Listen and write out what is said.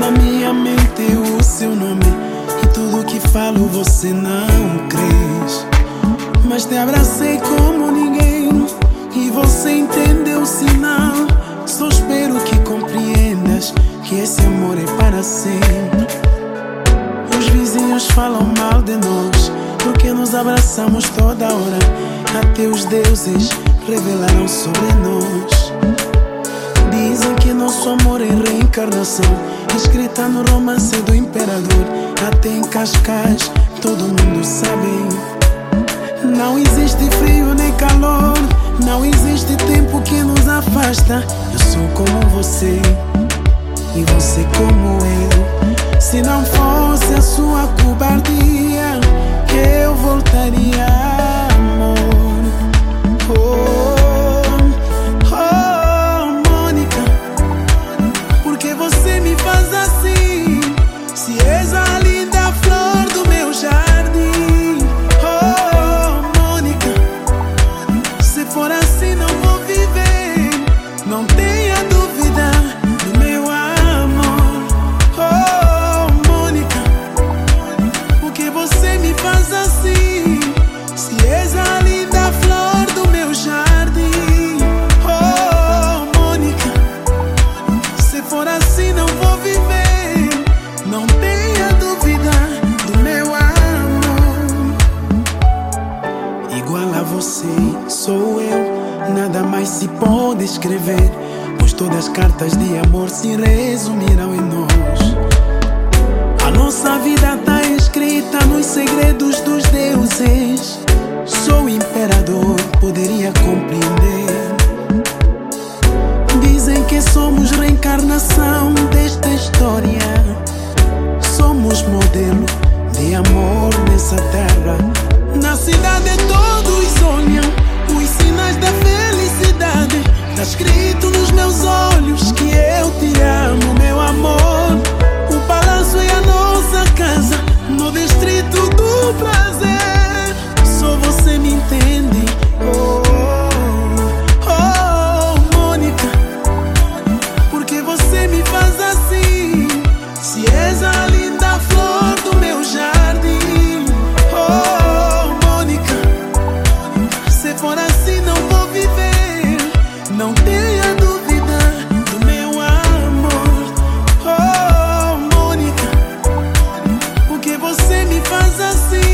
na minha mente o seu nome. E tudo que falo você não crês. Mas te abracei como ninguém. E você entendeu o sinal. Só espero que compreendas Que esse amor é para sempre. Os vizinhos falam mal de nós Porque nos abraçamos toda hora. Até os deuses revelaram sobre nós Dizem que nosso amor é reencarnação. Escrita no romance do imperador. Até em Cascais todo mundo sabe. Não existe frio nem calor. Não existe tempo que nos afasta. Eu sou como você. E você como eu. Se não fosse a sua cobardia Eu voltaria sei, sou eu. Nada mais se pode escrever, pois todas as cartas de amor se resumirão em nós. A nossa vida está escrita nos segredos dos deuses. Sou imperador, poderia compreender. Dizem que somos reencarnação desta história. Somos modelo de amor nessa terra. Na cidade todos sonham os sinais da felicidade. Não tenha dúvida do meu amor. Oh, Mônica, o que você me faz assim?